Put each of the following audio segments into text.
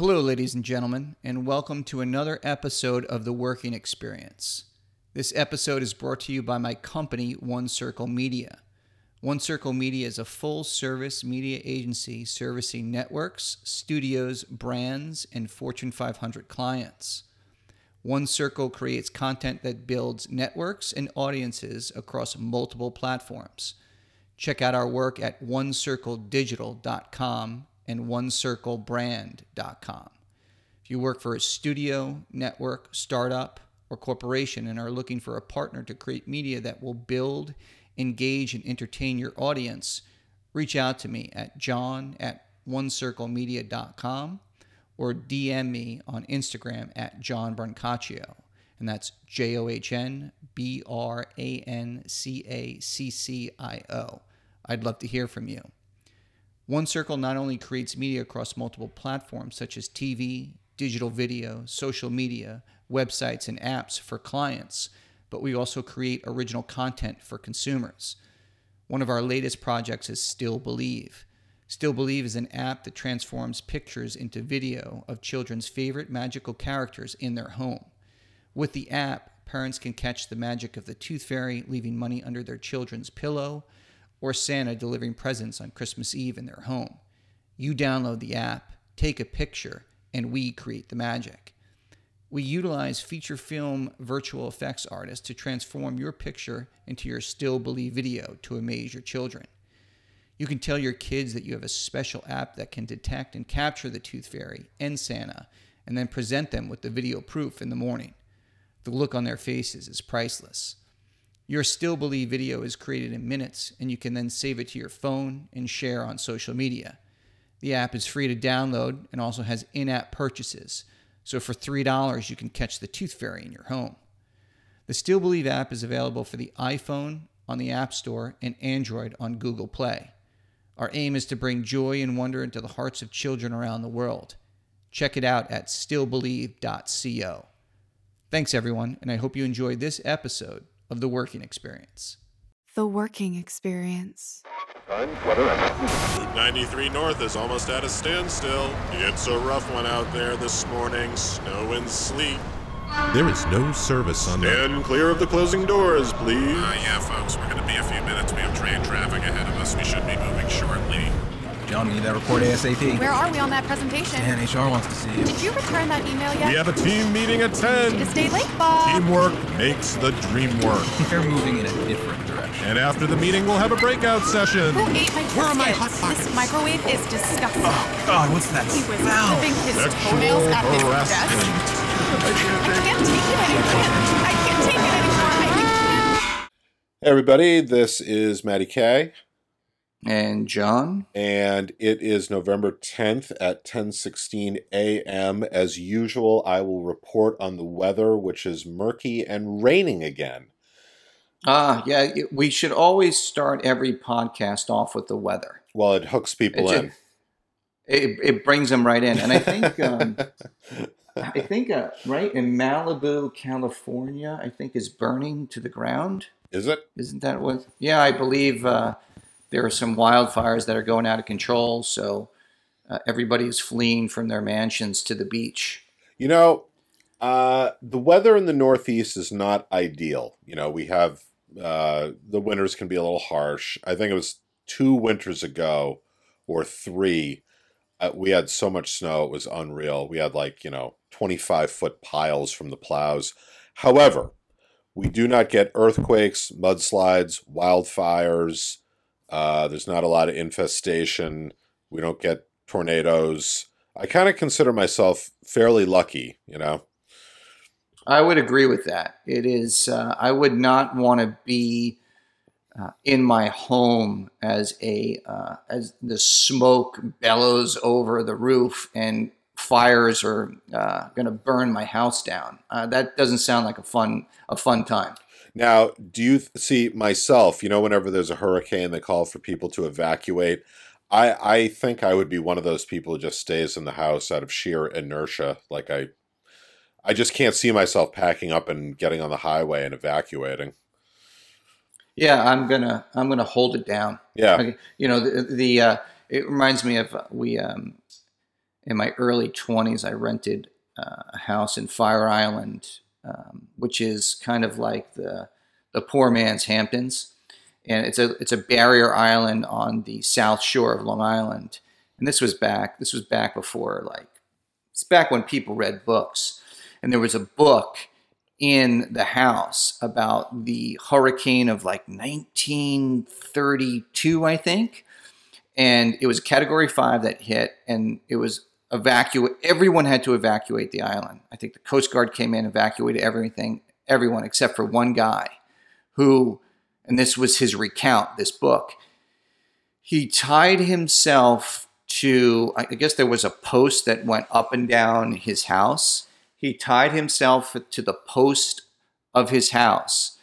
Hello, ladies and gentlemen, and welcome to another episode of The Working Experience. This episode is brought to you by my company, One Circle Media. One Circle Media is a full service media agency servicing networks, studios, brands, and Fortune 500 clients. One Circle creates content that builds networks and audiences across multiple platforms. Check out our work at onecircledigital.com and onecirclebrand.com. If you work for a studio, network, startup, or corporation and are looking for a partner to create media that will build, engage, and entertain your audience, reach out to me at john at onecirclemedia.com or DM me on Instagram at John Brancaccio. And that's J O H N B R A N C A C C I O. I'd love to hear from you. One Circle not only creates media across multiple platforms such as TV, digital video, social media, websites, and apps for clients, but we also create original content for consumers. One of our latest projects is Still Believe. Still Believe is an app that transforms pictures into video of children's favorite magical characters in their home. With the app, parents can catch the magic of the tooth fairy leaving money under their children's pillow or Santa delivering presents on Christmas Eve in their home. You download the app, take a picture, and we create the magic. We utilize feature film virtual effects artists to transform your picture into your Still Believe video to amaze your children. You can tell your kids that you have a special app that can detect and capture the Tooth Fairy and Santa, and then present them with the video proof in the morning. The look on their faces is priceless. Your Still Believe video is created in minutes, and you can then save it to your phone and share on social media. The app is free to download and also has in app purchases. So for $3, you can catch the Tooth Fairy in your home. The Still Believe app is available for the iPhone on the App Store and Android on Google Play. Our aim is to bring joy and wonder into the hearts of children around the world. Check it out at stillbelieve.co. Thanks, everyone, and I hope you enjoyed this episode of the working experience. The working experience. Route 93 North is almost at a standstill. It's a rough one out there this morning. Snow and sleet. There is no service on the. Stand clear of the closing doors, please. Uh, yeah, folks, we're going to be a few minutes. We have train traffic ahead of us. We should be moving shortly. John, we need that report ASAP. Where are we on that presentation? Dan, HR wants to see you. Did you return that email yet? We have a team meeting at To 10. stay late, Bob. Teamwork makes the dream work. They're moving in a different direction. And after the meeting, we'll have a breakout session. Who ate my Where are my biscuits? Hot This microwave is disgusting. Oh, God, what's that He was smell? clipping his Sexual toenails at his desk. I can't take it anymore. I can't take it anymore. I can't. Hey everybody, this is Matty K, And John? and it is November 10th at 10:16 a.m. As usual, I will report on the weather, which is murky and raining again. Ah, yeah, we should always start every podcast off with the weather. Well, it hooks people It in. It, it brings them right in. And I think, um, I think, uh, right in Malibu, California, I think is burning to the ground. is it? Isn't that what? Yeah, I believe uh, there are some wildfires that are going out of control. So uh, everybody is fleeing from their mansions to the beach. You know, uh, the weather in the Northeast is not ideal. You know, we have uh, the winters can be a little harsh. I think it was two winters ago or three. Uh, we had so much snow, it was unreal. We had like, you know, 25 foot piles from the plows. However, we do not get earthquakes, mudslides, wildfires. Uh, there's not a lot of infestation. We don't get tornadoes. I kind of consider myself fairly lucky, you know. I would agree with that. It is. Uh, I would not want to be uh, in my home as a uh, as the smoke bellows over the roof and fires are uh, going to burn my house down. Uh, that doesn't sound like a fun a fun time. Now, do you th- see myself? You know, whenever there's a hurricane, they call for people to evacuate. I I think I would be one of those people who just stays in the house out of sheer inertia. Like I, I just can't see myself packing up and getting on the highway and evacuating. Yeah, I'm gonna I'm gonna hold it down. Yeah, Okay, You know the the uh, it reminds me of uh, we um, in my early 20s, I rented uh, a house in Fire Island, um, which is kind of like the the poor man's Hamptons, and it's a it's a barrier island on the south shore of Long Island. And this was back this was back before like it's back when people read books, and there was a book in the house about the hurricane of like 1932, I think. And it was category five that hit, and it was evacuate. Everyone had to evacuate the island. I think the Coast Guard came in, evacuated everything, everyone except for one guy who, and this was his recount, this book, he tied himself to, I guess there was a post that went up and down his house. He tied himself to the post of his house.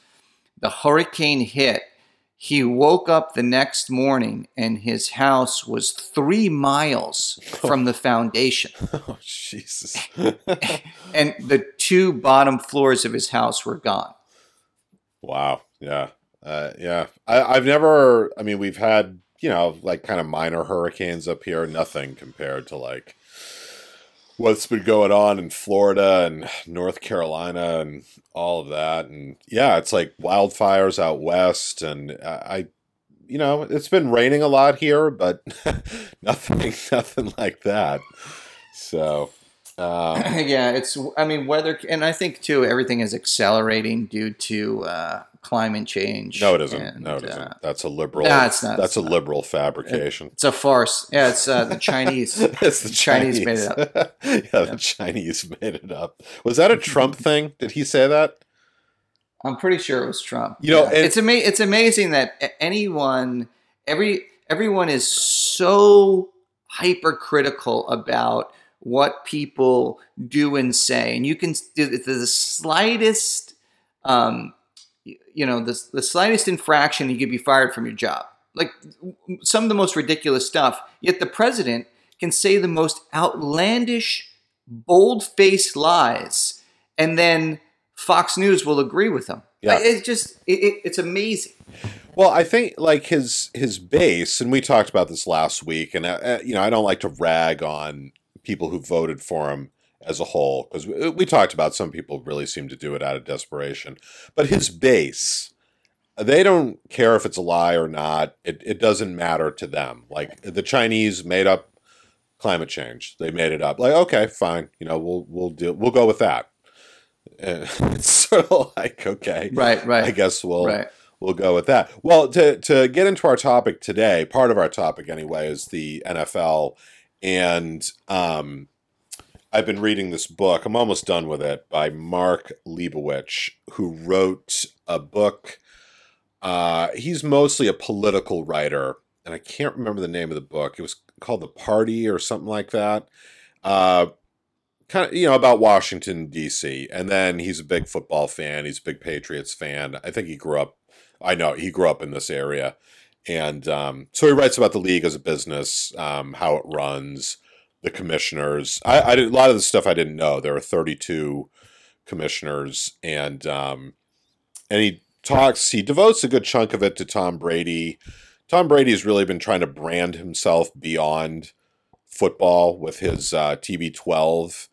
The hurricane hit. He woke up the next morning and his house was three miles from the foundation. Oh, Jesus. and the two bottom floors of his house were gone. wow. Yeah. Uh, yeah. I, I've never, I mean, we've had, you know, like kind of minor hurricanes up here, nothing compared to like what's been going on in Florida and North Carolina and all of that. And yeah, it's like wildfires out west. And I, you know, it's been raining a lot here, but nothing, nothing like that. So, um, yeah, it's. I mean, weather, and I think too, everything is accelerating due to uh, climate change. no, it isn't. and, no, it isn't. uh, that's a liberal. No, it's not. That's It's a not. liberal fabrication. it's a farce. Yeah, it's uh, the Chinese. it's the Chinese Chinese, made it up. yeah, the Chinese made it up. Was that a Trump thing? Did he say that? I'm pretty sure it was Trump. You know, Yeah. and- it's ama- It's amazing that anyone, every everyone is so hypercritical about what people do and say, and you can do the, the slightest, um, you know, the the slightest infraction, you could be fired from your job. Like some of the most ridiculous stuff. Yet the president can say the most outlandish, bold-faced lies, and then Fox News will agree with him. Yeah. It's just it, it, it's amazing. Well, I think like his his base, and we talked about this last week, and uh, uh, you know, I don't like to rag on people who voted for him as a whole because we, we talked about some people really seem to do it out of desperation, but his base. They don't care if it's a lie or not. It, it doesn't matter to them. Like the Chinese made up climate change. They made it up. Like okay, fine. You know, we'll we'll deal. We'll go with that. Uh, it's sort of like okay, Right, right. I guess we'll Right. we'll go with that. Well, to to get into our topic today, part of our topic anyway is the NFL, and um, I've been reading this book. I'm almost done with it by Mark Leibovich, who wrote a book. Uh, he's mostly a political writer, and I can't remember the name of the book. It was called The Party or something like that. Uh, kind of you know about Washington D.C. and then he's a big football fan. He's a big Patriots fan. I think he grew up. I know he grew up in this area, and um, so he writes about the league as a business, um, how it runs, the commissioners. I, I did a lot of the stuff I didn't know. There are thirty-two commissioners, and um, and he talks. He devotes a good chunk of it to Tom Brady. Tom Brady's really been trying to brand himself beyond football with his uh, TB12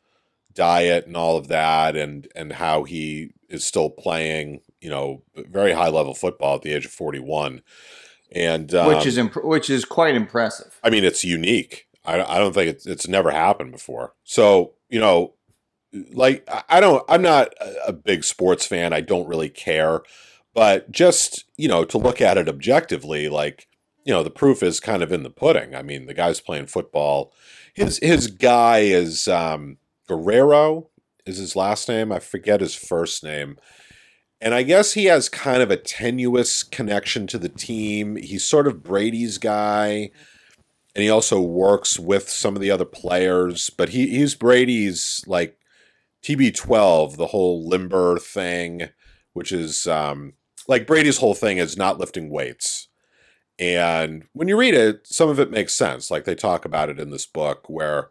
diet and all of that, and and how he is still playing, you know, very high level football at the age of 41. And um, which is imp- which is quite impressive. I mean, it's unique. I, I don't think it's, it's never happened before. So, you know, like, I- don't, I'm not a- a big sports fan. I don't really care. But just, you know, to look at it objectively, like, you know, the proof is kind of in the pudding. I mean, the guy's playing football. His, his guy is um, Guerrero, is his last name. I forget his first name. And I guess he has kind of a tenuous connection to the team. He's sort of Brady's guy, and he also works with some of the other players. But he, he's Brady's like TB12, the whole limber thing, which is um, like Brady's whole thing is not lifting weights. And when you read it, some of it makes sense. Like they talk about it in this book where,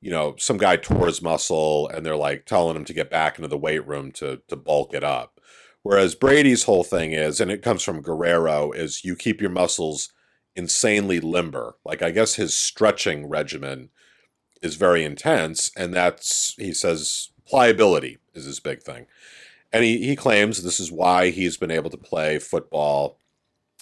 you know, some guy tore his muscle and they're like telling him to get back into the weight room to to bulk it up. Whereas Brady's whole thing is, and it comes from Guerrero, is you keep your muscles insanely limber. Like I guess his stretching regimen is very intense, and that's he says pliability is his big thing, and he he claims this is why he's been able to play football,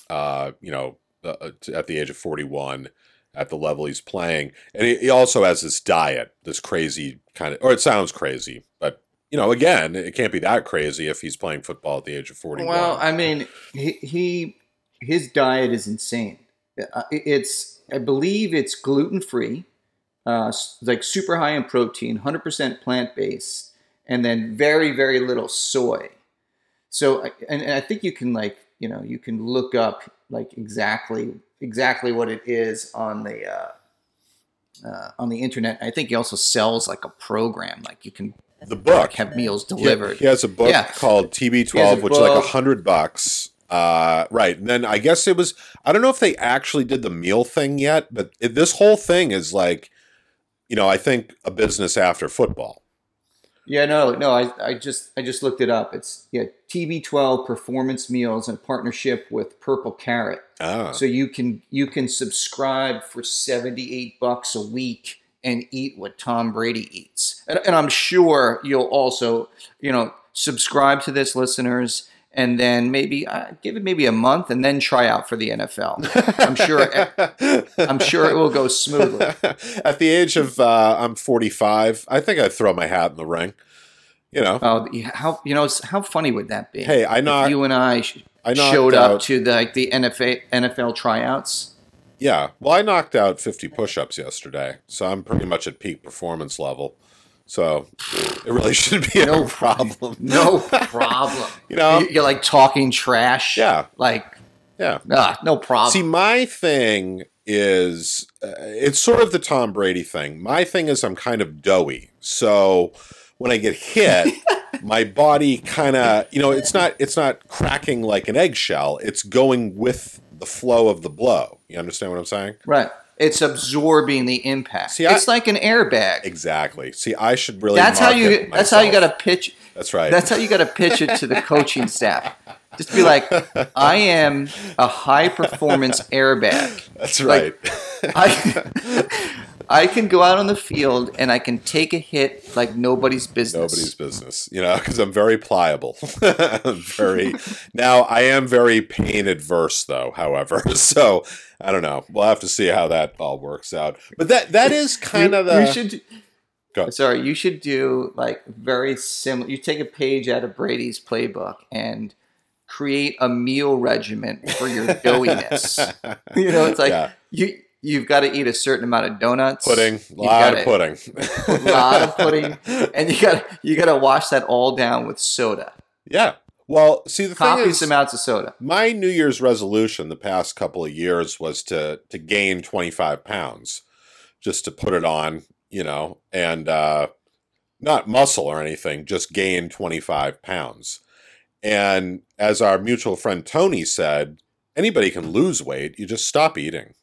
uh, you know, uh, at the age of forty one. At the level he's playing, and he, he also has this diet, this crazy kind of, or it sounds crazy, but you know, again, it can't be that crazy if he's playing football at the age of forty-one. Well, I mean, he, he his diet is insane. Uh, It's I believe it's gluten free, uh, like super high in protein, hundred percent plant based, and then very very little soy. So, I- and, and I think you can like you know you can look up like exactly exactly what it is on the. Uh, uh, on the internet, I think he also sells like a program, like you can the book have meals delivered. He, has a book Yeah. called TB12, a which is like a hundred bucks. Uh, right, and then I guess it was. I don't know if they actually did the meal thing yet, but it, this whole thing is like, you know, I think a business after football. Yeah, no, no. I, I just I just looked it up. It's yeah, TB12 Performance Meals in partnership with Purple Carrot. Ah, So you can you can subscribe for seventy eight bucks a week and eat what Tom Brady eats. And, and I'm sure you'll also you know subscribe to this, listeners, and then maybe uh, give it maybe a month and then try out for the NFL. I'm sure I'm sure it will go smoothly. At the age of uh, I'm 45, I think I'd throw my hat in the ring. You know, Oh, how you know how funny would that be? Hey, I know you and I sh- I showed out- up to the like the NFL NFL tryouts. yeah. Well, I knocked out 50 push-ups yesterday, so I'm pretty much at peak performance level. So it really shouldn't be No a problem. No problem. You know? You- you're like talking trash. Yeah. like Yeah. ah, no problem. See, my thing is uh, it's sort of the Tom Brady thing. My thing is I'm kind of doughy. So when I get hit, my body kind of, you know, it's not it's not cracking like an eggshell. It's going with the flow of the blow. You understand what I'm saying? right. It's absorbing the impact. See, I- it's like an airbag. Exactly. See, I should really That's how you. That's how you got to pitch. That's right. That's how you got to pitch it to the coaching staff. Just be like, I am a high performance airbag. That's right. I, I can go out on the field and I can take a hit like nobody's business. Nobody's business, you know, because I'm very pliable. I'm very now. I am very pain adverse, though. However, so I don't know. We'll have to see how that all works out. But that that is kind you, of the. you should. Go. Sorry, you should do like very similar. You take a page out of Brady's playbook and create a meal regimen for your doughiness. you know, it's like Yeah. you you've got to eat a certain amount of donuts, pudding, a lot of pudding, a lot of pudding, and you got you got to wash that all down with soda, Yeah. Well, see, the thing is, amounts of soda. my New Year's resolution the past couple of years was to to gain 25 pounds, just to put it on, you know, and uh, not muscle or anything, just gain 25 pounds. And as our mutual friend Tony said, anybody can lose weight. You just stop eating.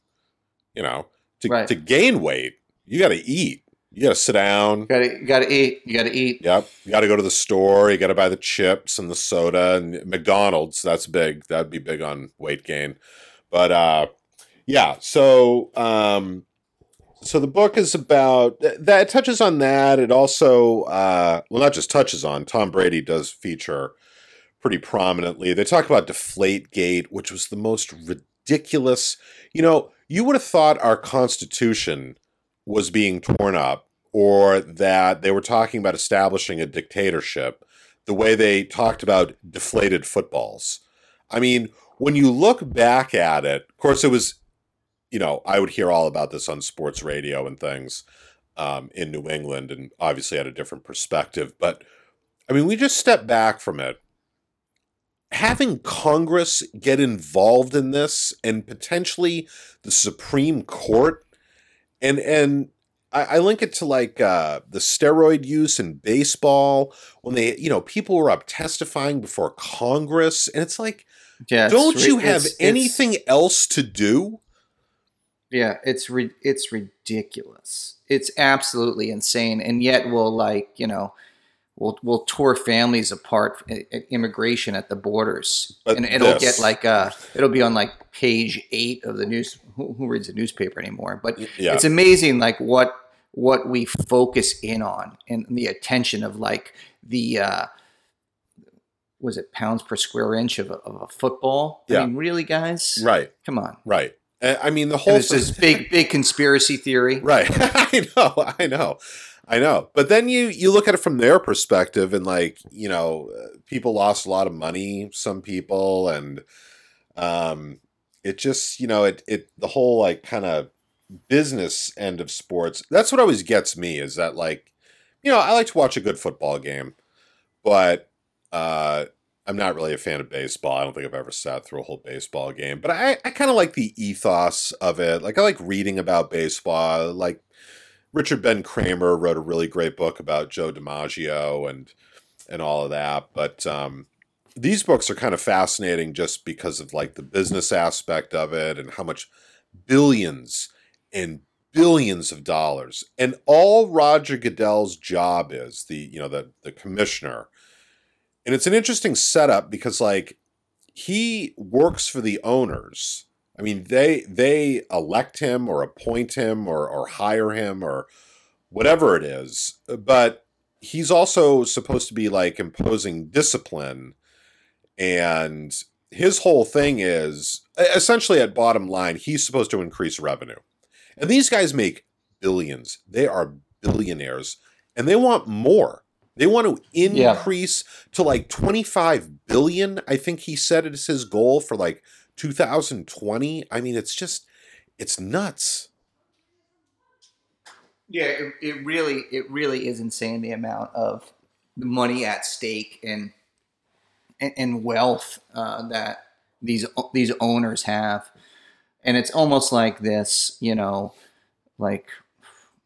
You know, to Right. to gain weight, you got to eat. You got to sit down. You gotta you gotta eat. You gotta eat. Yep. You got to go to the store. You got to buy the chips and the soda and McDonald's. That's big. That'd be big on weight gain. But uh, yeah. So um, so the book is about that. It touches on that. It also uh, well, not just touches on. Tom Brady does feature pretty prominently. They talk about Deflategate, which was the most ridiculous. You know, you would have thought our Constitution was being torn up or that they were talking about establishing a dictatorship the way they talked about deflated footballs. I mean, when you look back at it, of course, it was, you know, I would hear all about this on sports radio and things um, in New England and obviously had a different perspective. But I mean, we just step back from it. Having Congress get involved in this and potentially the Supreme Court and and I, I link it to like uh, the steroid use in baseball when they you know people were up testifying before Congress and it's like Yeah, don't ri- you have it's- it's- anything else to do? Yeah, it's ri- it's ridiculous. It's absolutely insane, and yet we'll like you know, we'll we'll tore families apart at, at immigration at the borders, But and it'll get like uh, it'll be on like page eight of the news. Who, who reads the newspaper anymore? But Yeah. it's amazing, like what what we focus in on and the attention of like the uh was it pounds per square inch of a, of a football Yeah. i mean really guys Right, come on right. I mean, the and whole this is big big conspiracy theory Right. I know. I know. I know. But then you you look at it from their perspective and like, you know, people lost a lot of money, some people and um it just, you know, it it the whole like kind of business end of sports. That's what always gets me is that like, you know, I like to watch a good football game, but uh I'm not really a fan of baseball. I don't think I've ever sat through a whole baseball game, but I, I kind of like the ethos of it. Like I like reading about baseball. Like Richard Ben Cramer wrote a really great book about Joe DiMaggio and and all of that. But um, these books are kind of fascinating just because of like the business aspect of it and how much billions and billions of dollars and all Roger Goodell's job is the you know the the commissioner and it's an interesting setup because like he works for the owners i mean they they elect him or appoint him or or hire him or whatever it is but he's also supposed to be like imposing discipline and his whole thing is essentially at bottom line he's supposed to increase revenue and these guys make billions they are billionaires and they want more they want to Yeah. increase to like 25 billion. I think he said it is his goal for like 2020. I mean, it's just, it's nuts. Yeah, it, it really it really is insane the amount of money at stake and and, and wealth uh, that these these owners have, and it's almost like this, you know, like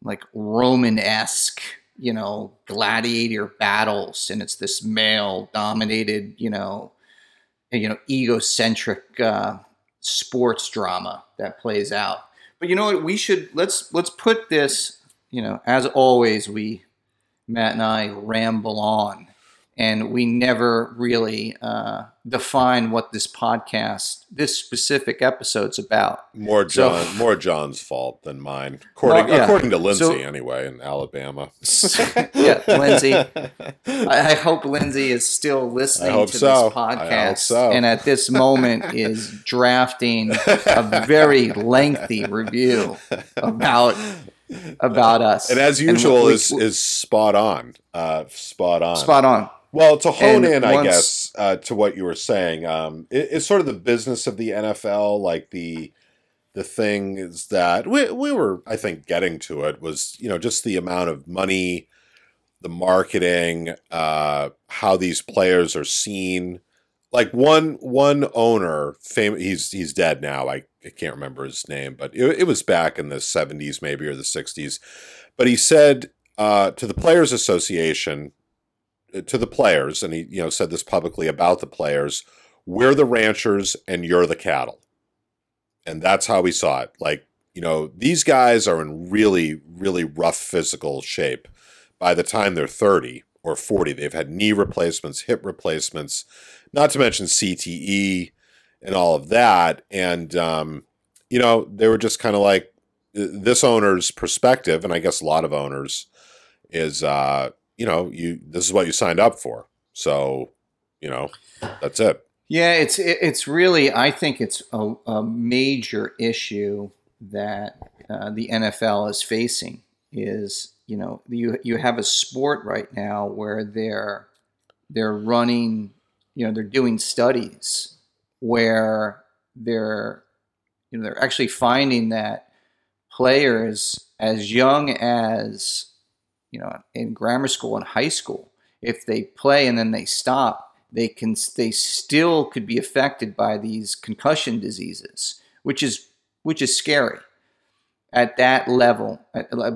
like Roman esque, you know, gladiator battles, and it's this male dominated, you know, you know, egocentric uh, sports drama that plays out. But you know what? We should let's let's put this. You know, as always, we Matt and I ramble on, and we never really uh, define what this podcast, this specific episode's about. More So- John, more John's fault than mine, according Well, yeah. according to Lindsay So- anyway in Alabama. yeah, Lindsay. I, I hope Lindsay is still listening to so. this podcast, so. and at this moment is drafting a very lengthy review about about us. and as And usual, we- is is spot on, uh, spot on. spot on. Well, to hone And in, I guess, uh, to what you were saying, um, it, it's sort of the business of the NFL. Like the the thing is that we we were, I think, getting to it was you know just the amount of money, the marketing, uh, how these players are seen. Like one one owner, fam- he's he's dead now. I, I can't remember his name, but it, it was back in the seventies, maybe or the sixties. But he said uh, to the Players Association, to the players, and he you know said this publicly about the players. We're the ranchers, and you're the cattle, and that's how we saw it. Like you know, these guys are in really, really rough physical shape. By the time they're thirty or forty, they've had knee replacements, hip replacements, not to mention CTE and all of that. And um, you know, they were just kind of like this owner's perspective, and I guess a lot of owners is uh, you know, you this is what you signed up for. So, you know, that's it. Yeah, it's it's really I think it's a, a major issue that uh, the NFL is facing is you know you you have a sport right now where they're they're running you know they're doing studies where they're you know they're actually finding that players as young as you know in grammar school and high school if they play and then they stop they can they still could be affected by these concussion diseases which is which is scary. At that level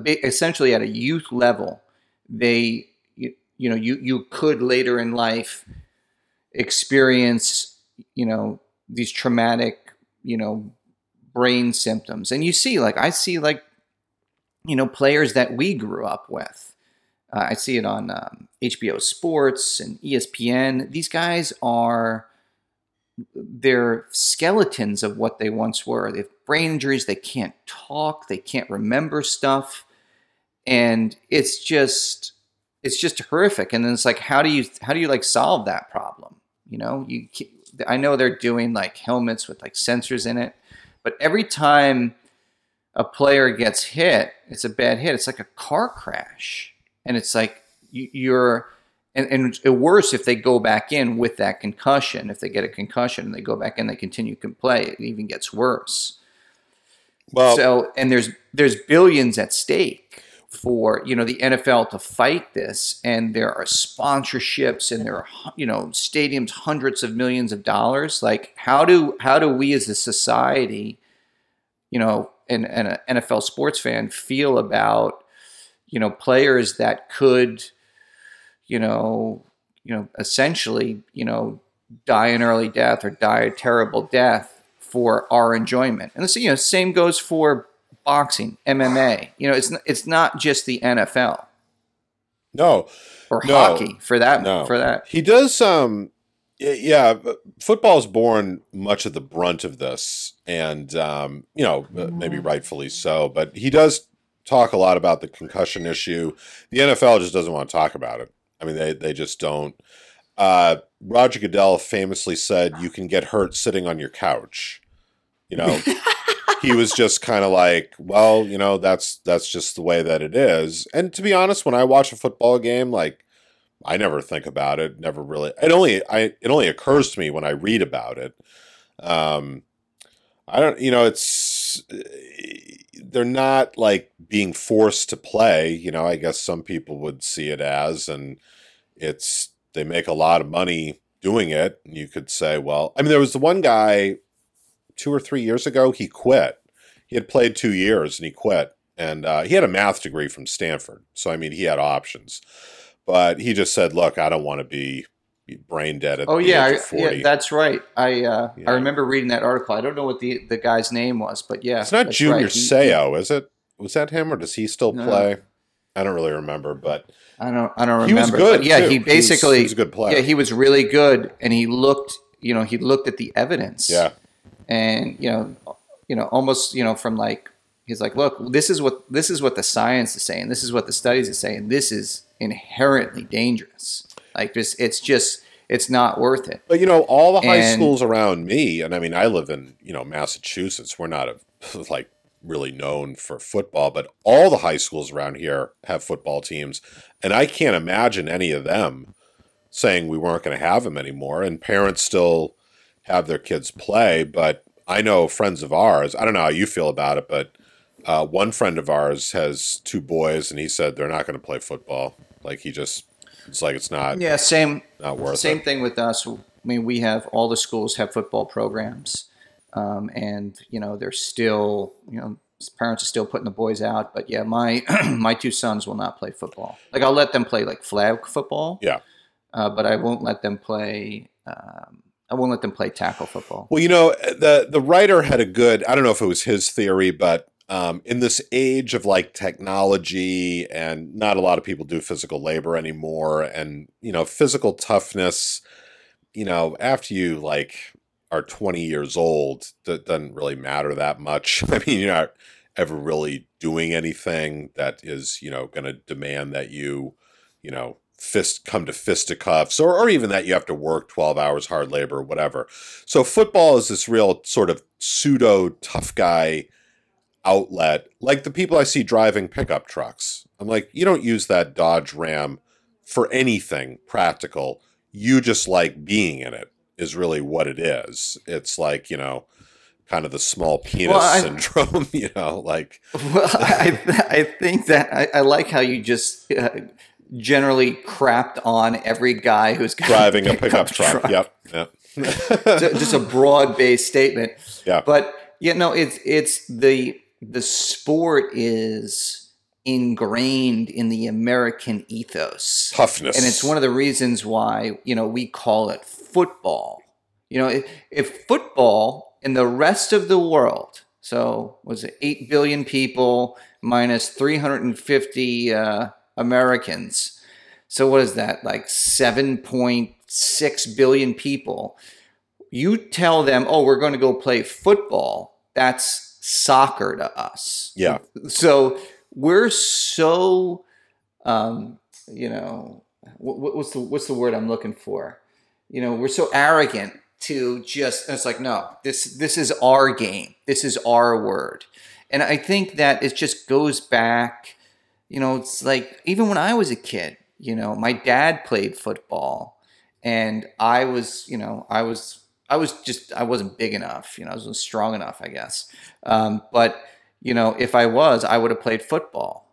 essentially at a youth level they you, you know you you could later in life experience you know these traumatic you know brain symptoms. And you see like i see like you know players that we grew up with uh, I see it on um, HBO Sports and ESPN. These guys are they're skeletons of what they once were. They have brain injuries. They can't talk. They can't remember stuff. and it's just it's just horrific. And then it's like, how do you how do you like solve that problem? You know, you I know they're doing like helmets with like sensors in it, but every time a player gets hit, it's a bad hit. It's like a car crash, and it's like you, you're. And, and it's worse if they go back in with that concussion. If they get a concussion and they go back in, they continue to play. It even gets worse. Well, so and there's there's billions at stake for you know the NFL to fight this, and there are sponsorships and there are you know stadiums hundreds of millions of dollars. Like how do how do we as a society, you know, and, and an NFL sports fan feel about you know players that could, you know, you know essentially you know die an early death or die a terrible death for our enjoyment. And this, you know, same goes for boxing, MMA. You know, it's it's not just the NFL no, or No. hockey for that no. for that. He does. Um, yeah, but football's borne much of the brunt of this, and um, you know, uh, maybe rightfully so. But he does talk a lot about the concussion issue. The NFL just doesn't want to talk about it. I mean, they they just don't. Uh, Roger Goodell famously said, "You can get hurt sitting on your couch." You know, he was just kind of like, "Well, you know, that's that's just the way that it is." And to be honest, when I watch a football game, like I never think about it. Never really. It only I it only occurs to me when I read about it. Um, I don't. You know, it's they're not like being forced to play. You know, I guess some people would see it as, and it's they make a lot of money doing it. And you could say, well, I mean, there was the one guy two or three years ago. He quit. He had played two years and he quit. And uh, he had a math degree from Stanford, so I mean, he had options but he just said, "Look, I don't want to be brain dead at Oh the yeah, age of 40. yeah, that's right. I uh, Yeah. I remember reading that article. I don't know what the the guy's name was, but yeah, it's not Junior right. Seau, is it? Was that him, or does he still No. play? I don't really remember, but I don't I don't remember. He was good, But yeah, too. he He was- basically he was a good player. Yeah, he was really good, and he looked. You know, he looked at the evidence. yeah, and you know you know almost you know from like he's like look this is what this is what the science is saying this is what the studies are saying this is inherently dangerous like this it's just it's not worth it but you know, all the high And- schools around me, and I mean, I live in you know Massachusetts. We're not a, like really known for football, but all the high schools around here have football teams, and I can't imagine any of them saying we weren't going to have them anymore. And parents still have their kids play, but I know friends of ours. I don't know how you feel about it, but uh, one friend of ours has two boys, and he said they're not going to play football. Like he just, it's like it's not yeah same not worth same it. thing with us i mean we have all the schools have football programs um, and you know they're still you know parents are still putting the boys out but yeah my my two sons will not play football like i'll let them play like flag football Yeah. uh, but i won't let them play um, i won't let them play tackle football Well, you know, the the writer had a good. I don't know if it was his theory, but um, in this age of like technology and not a lot of people do physical labor anymore, and you know, physical toughness. You know, after you like are twenty years old, that doesn't really matter that much. I mean, you're not ever really doing anything that is you know going to demand that you, you know. Fist come to fisticuffs, or or even that you have to work twelve hours hard labor, whatever. So football is this real sort of pseudo tough guy outlet, like the people I see driving pickup trucks. I'm like, you don't use that Dodge Ram for anything practical. You just like being in it is really what it is. It's like, you know, kind of the small penis Well, I- syndrome, you know, like Well, I, I think that I, I like how you just uh, generally crapped on every guy who's driving a pickup truck. Yep. Yep. Just a broad based statement. Yeah. But you know, it's it's the the sport is ingrained in the American ethos. Toughness. And it's one of the reasons why, you know, we call it football. You know, if, if football in the rest of the world, so was it 8 billion people minus 350 uh, Americans. So what is that? Like 7.6 billion people. You tell them, "Oh, we're going to go play football." That's soccer to us. Yeah. So we're so, um, you know, what, what's the what's the word I'm looking for? You know, we're so arrogant to just. It's like no, this this is our game. This is our word, and I think that it just goes back. You know, it's like even when I was a kid. You know, my dad played football, and I was, you know, I was I was just I wasn't big enough. You know, I wasn't strong enough, I guess. Um, but you know, if I was, I would have played football.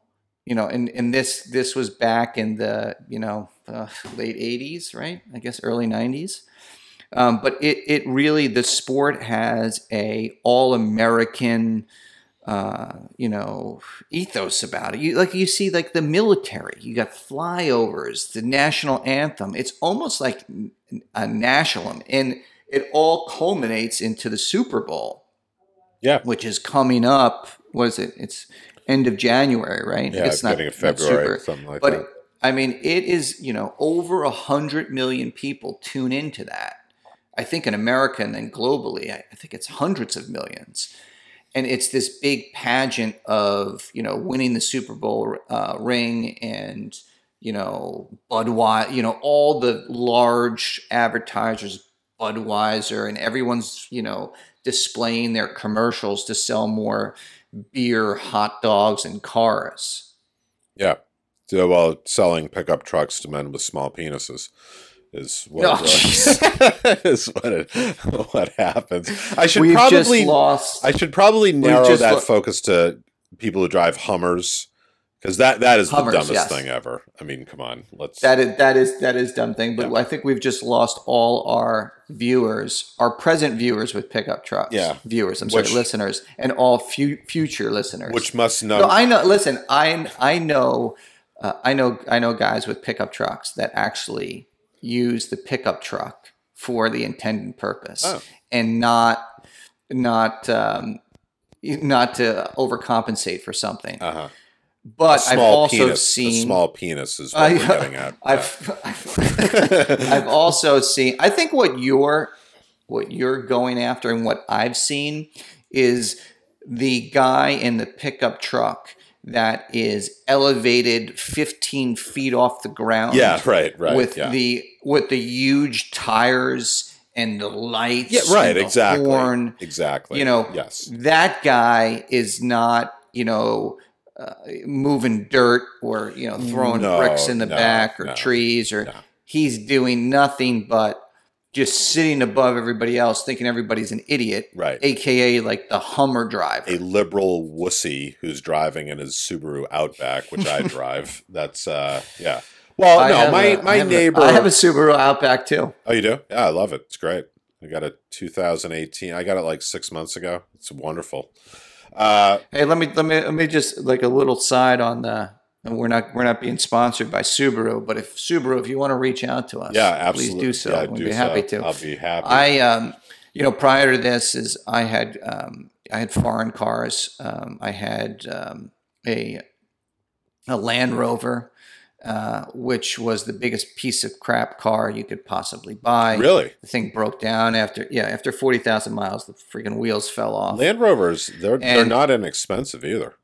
You know, and and this this was back in the you know uh, late '80s, right? I guess early '90s. Um, but it it really the sport has a all American uh, you know, ethos about it. You like you see like the military. You got flyovers, the national anthem. It's almost like a national, and it all culminates into the Super Bowl. Yeah. which is coming up. What is it? It's end of January, right? Yeah, it's beginning of February, something like but that. I mean, it is you know over a hundred million people tune into that. I think in America and then globally, I I think it's hundreds of millions and it's this big pageant of you know winning the Super Bowl uh, ring and you know Budweiser, you know all the large advertisers, Budweiser, and everyone's you know displaying their commercials to sell more beer, hot dogs, and cars. Yeah. So, well, selling pickup trucks to men with small penises is what, Oh, is what, it, what happens. I should We've probably lost. I should probably narrow that lo- focus to people who drive Hummers because that that is Hummers, the dumbest yes. thing ever. I mean, come on, let's. That is that is that is dumb thing, but Yeah. I think we've just lost all our viewers, our present viewers with pickup trucks. Yeah. viewers. I'm Which- sorry, listeners, and all fu- future listeners. which must know. no, I know. Listen, I I know, uh, I know, I know guys with pickup trucks that actually use the pickup truck for the intended purpose Oh. and not not um, not to overcompensate for something. uh-huh. But I've also penis. seen a small penis is what I- we're getting at. I've, I've, I've also seen. I think what you're what you're going after and what I've seen is the guy in the pickup truck that is elevated 15 feet off the ground. yeah, right, right. with yeah. the with the huge tires and the lights. yeah, right, exactly, Horn. exactly. You know, yes, that guy is not you know uh, moving dirt or you know throwing No, bricks in the no, back or no, trees or he's doing nothing but just sitting above everybody else thinking everybody's an idiot right. aka like the hummer driver a liberal wussy who's driving in his Subaru Outback, which I drive. That's uh, yeah. Well, I no, my a- I my a- neighbor. I have a Subaru Outback too oh, you do? Yeah, I love it. It's great. I got a 2018. I got it like six months ago. It's wonderful. Uh, hey let me let me let me just like a little side on the and we're not we're not being sponsored by Subaru but if Subaru if you want to reach out to us yeah, absolutely. please do so Yeah, we'd do be so. happy to I'll be happy. I, um, you know, prior to this, is I had um, I had foreign cars. Um, I had um, a a Land Rover, uh, which was the biggest piece of crap car you could possibly buy. really? The thing broke down after yeah after forty thousand miles. The freaking wheels fell off. Land Rovers, they're they're not inexpensive either.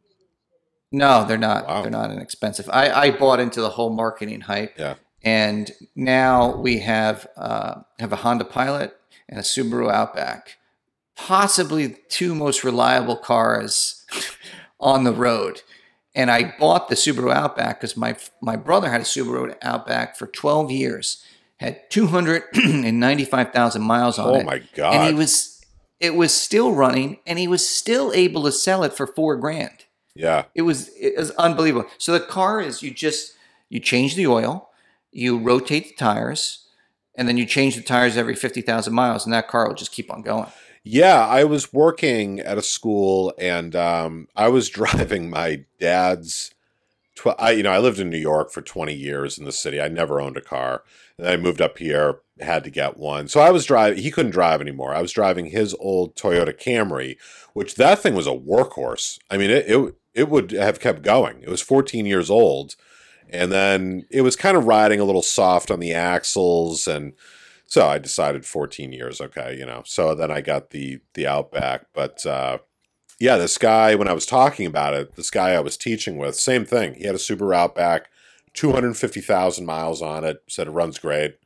No, they're not. Wow. They're not inexpensive. I, I bought into the whole marketing hype. Yeah. And now we have uh, have a Honda Pilot and a Subaru Outback, possibly the two most reliable cars on the road. And I bought the Subaru Outback because my my brother had a Subaru Outback for 12 years, had 295,000 miles on Oh it, Oh my god! and he was it was still running, and he was still able to sell it for four grand. yeah, It was it was unbelievable. So the car is you just you change the oil, you rotate the tires, and then you change the tires every fifty thousand miles, and that car will just keep on going. Yeah, I was working at a school and um, I was driving my dad's. Tw- I, you know, I lived in New York for 20 years in the city. I never owned a car. And I moved up here, had to get one. So I was driving, he couldn't drive anymore. I was driving his old Toyota Camry, which that thing was a workhorse. I mean, it, it, it would have kept going. It was 14 years old. And then it was kind of riding a little soft on the axles and so I decided 14 years, okay, you know. So then I got the the Outback, but uh yeah, this guy, when I was talking about it, this guy I was teaching with, same thing. He had a Subaru Outback, 250,000 miles on it, said it runs great.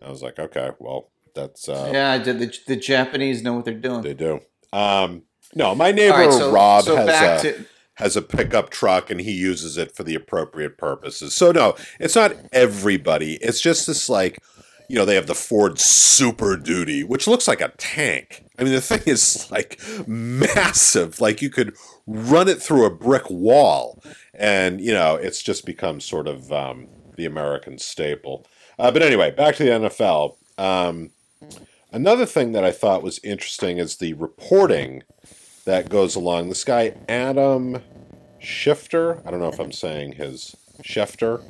I was like, okay, well, that's, uh, Yeah, the, the, the Japanese know what they're doing. they do. Um, no, my neighbor right, so- Rob so has a, to- has a pickup truck and he uses it for the appropriate purposes. So no, it's not everybody. It's just this like, you know, they have the Ford Super Duty, which looks like a tank. I mean, the thing is like massive. Like you could run it through a brick wall, and you know, it's just become sort of um, the American staple. Uh, but anyway, back to the NFL. Um, another thing that I thought was interesting is the reporting that goes along. This guy Adam Schefter. I don't know if I'm saying his Schefter.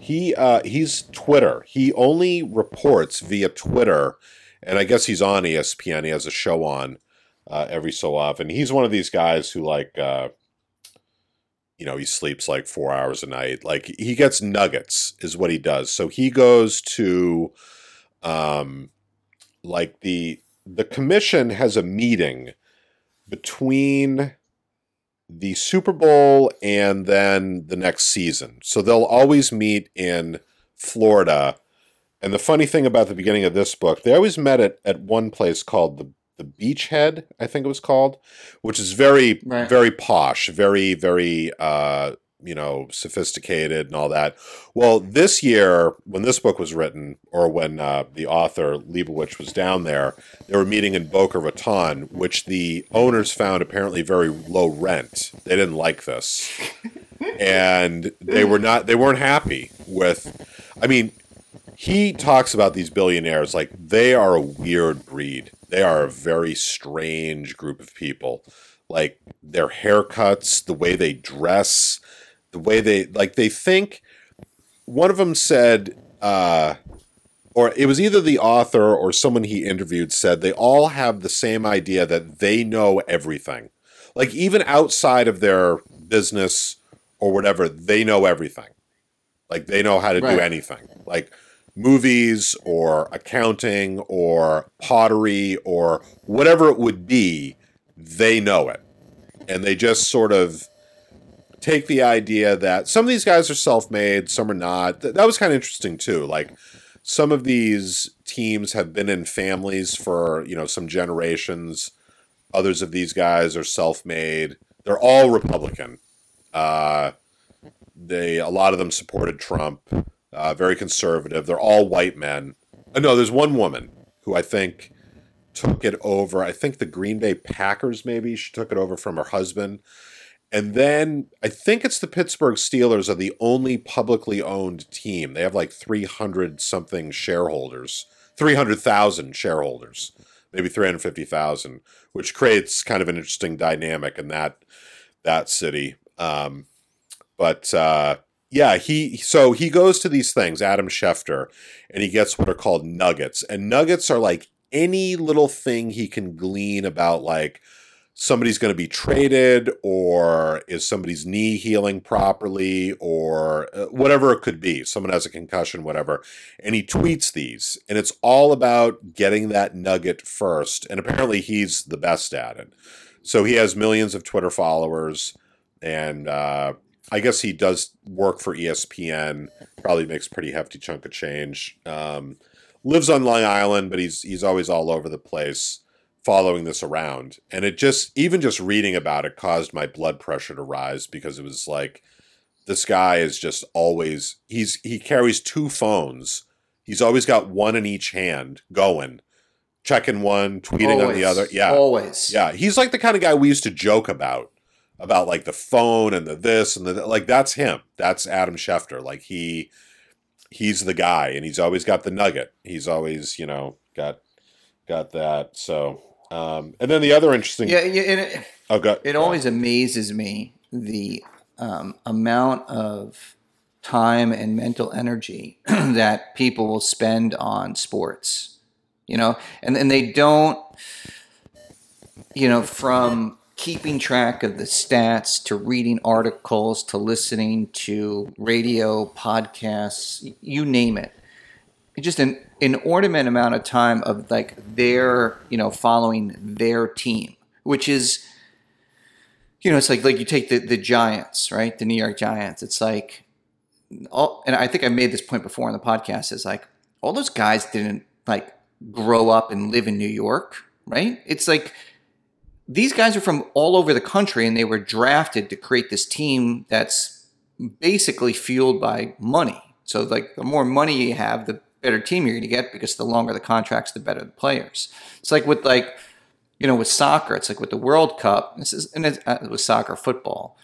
He uh, he's Twitter. He only reports via Twitter, and I guess he's on ESPN. He has a show on uh, every so often. He's one of these guys who like, uh, you know, he sleeps like four hours a night. Like he gets nuggets, is what he does. So he goes to, um, like the the commission has a meeting between the Super Bowl and then the next season. So they'll always meet in Florida. And the funny thing about the beginning of this book, they always met at, at one place called the the Beachhead, I think it was called, which is very Right. very posh, very very uh, you know sophisticated and all that. Well, this year when this book was written, or when uh, the author Leibovich was down there, they were meeting in Boca Raton, which the owners found apparently very low rent. They didn't like this, and they were not. They weren't happy with. I mean, he talks about these billionaires like they are a weird breed. They are a very strange group of people. Like their haircuts, the way they dress, the way they like they think. One of them said, uh, or it was either the author or someone he interviewed said they all have the same idea that they know everything. Like even outside of their business or whatever, they know everything. Like they know how to do anything. Like movies or accounting or pottery or whatever it would be, they know it. And they just sort of take the idea that some of these guys are self-made, some are not. Th- that was kind of interesting too. Like some of these teams have been in families for, you know, some generations. Others of these guys are self-made. They're all Republican. Uh, they a lot of them supported Trump. Uh, very conservative. They're all white men. Uh, no, there's one woman who I think took it over. I think the Green Bay Packers maybe she took it over from her husband. And then I think it's the Pittsburgh Steelers are the only publicly owned team. They have like 300 something shareholders, 300,000 shareholders, maybe 350,000, which creates kind of an interesting dynamic in that that city. Um, but uh, yeah, he so he goes to these things, Adam Schefter, and he gets what are called nuggets. And nuggets are like any little thing he can glean about like somebody's going to be traded or is somebody's knee healing properly or uh, whatever it could be. Someone has a concussion whatever. And he tweets these and it's all about getting that nugget first and apparently he's the best at it. So he has millions of twitter followers and uh, i guess he does work for espn probably makes a pretty hefty chunk of change. Um, lives on long island but he's he's always all over the place following this around. And it just even just reading about it caused my blood pressure to rise because it was like this guy is just always he's he carries two phones. He's always got one in each hand going checking one tweeting on the other. Yeah. Always. yeah. He's like the kind of guy we used to joke about about like the phone and the this and the like that's him. That's adam schefter. Like he he's the guy and he's always got the nugget. He's always you know got got that. So um and then the other interesting Yeah, yeah it, oh go, it go. always amazes me the um, amount of time and mental energy that people will spend on sports you know and and they don't you know from keeping track of the stats to reading articles to listening to radio podcasts you name it just an inordinate amount of time of like their you know following their team which is you know, it's like like you take the the Giants, right? The New York Giants. It's like all, and I think I made this point before on the podcast. Is like all those guys didn't like grow up and live in New York, right? It's like these guys are from all over the country and they were drafted to create this team that's basically fueled by money. So like the more money you have, the better team you're going to get because the longer the contracts, the better the players. It's like with like you know with soccer, it's like with the World Cup. This is and it's, uh, with soccer, football,